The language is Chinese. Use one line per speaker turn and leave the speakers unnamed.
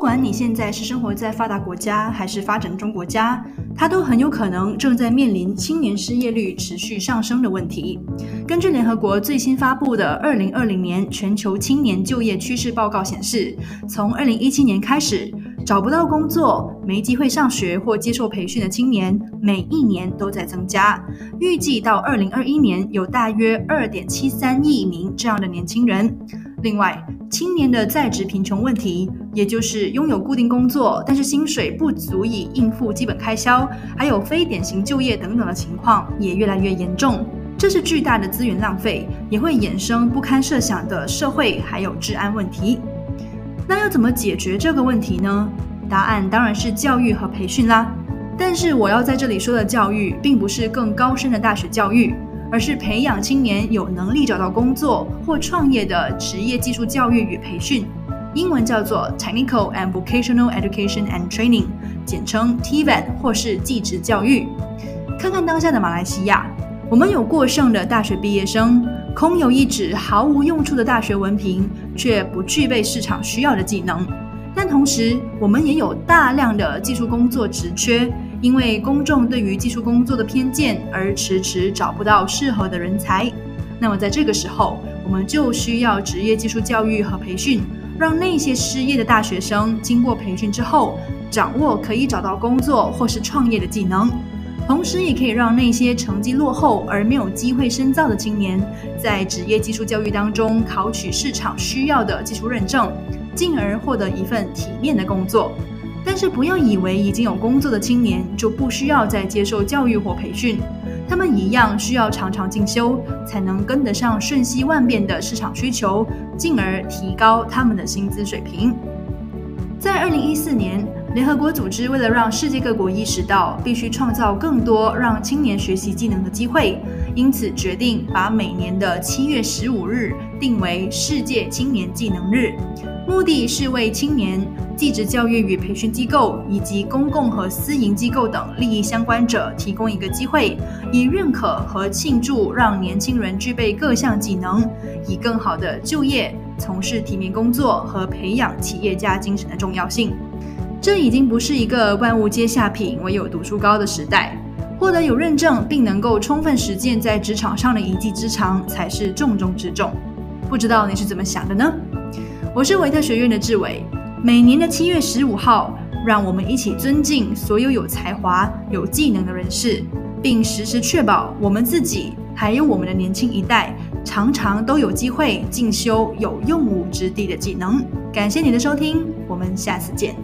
不管你现在是生活在发达国家还是发展中国家，它都很有可能正在面临青年失业率持续上升的问题。根据联合国最新发布的《二零二零年全球青年就业趋势报告》显示，从二零一七年开始，找不到工作、没机会上学或接受培训的青年，每一年都在增加。预计到二零二一年，有大约二点七三亿名这样的年轻人。另外，青年的在职贫穷问题，也就是拥有固定工作，但是薪水不足以应付基本开销，还有非典型就业等等的情况，也越来越严重。这是巨大的资源浪费，也会衍生不堪设想的社会还有治安问题。那要怎么解决这个问题呢？答案当然是教育和培训啦。但是我要在这里说的教育，并不是更高深的大学教育。而是培养青年有能力找到工作或创业的职业技术教育与培训，英文叫做 Technical and Vocational Education and Training，简称 TVET 或是技职教育。看看当下的马来西亚，我们有过剩的大学毕业生，空有一纸毫无用处的大学文凭，却不具备市场需要的技能。但同时，我们也有大量的技术工作职缺。因为公众对于技术工作的偏见而迟迟找不到适合的人才，那么在这个时候，我们就需要职业技术教育和培训，让那些失业的大学生经过培训之后，掌握可以找到工作或是创业的技能，同时也可以让那些成绩落后而没有机会深造的青年，在职业技术教育当中考取市场需要的技术认证，进而获得一份体面的工作。但是不要以为已经有工作的青年就不需要再接受教育或培训，他们一样需要常常进修，才能跟得上瞬息万变的市场需求，进而提高他们的薪资水平。在二零一四年，联合国组织为了让世界各国意识到必须创造更多让青年学习技能的机会，因此决定把每年的七月十五日定为世界青年技能日。目的是为青年、技职教育与培训机构以及公共和私营机构等利益相关者提供一个机会，以认可和庆祝让年轻人具备各项技能，以更好的就业、从事体面工作和培养企业家精神的重要性。这已经不是一个万物皆下品、唯有读书高的时代，获得有认证并能够充分实践在职场上的一技之长才是重中之重。不知道你是怎么想的呢？我是维特学院的志伟。每年的七月十五号，让我们一起尊敬所有有才华、有技能的人士，并时时确保我们自己还有我们的年轻一代，常常都有机会进修有用武之地的技能。感谢你的收听，我们下次见。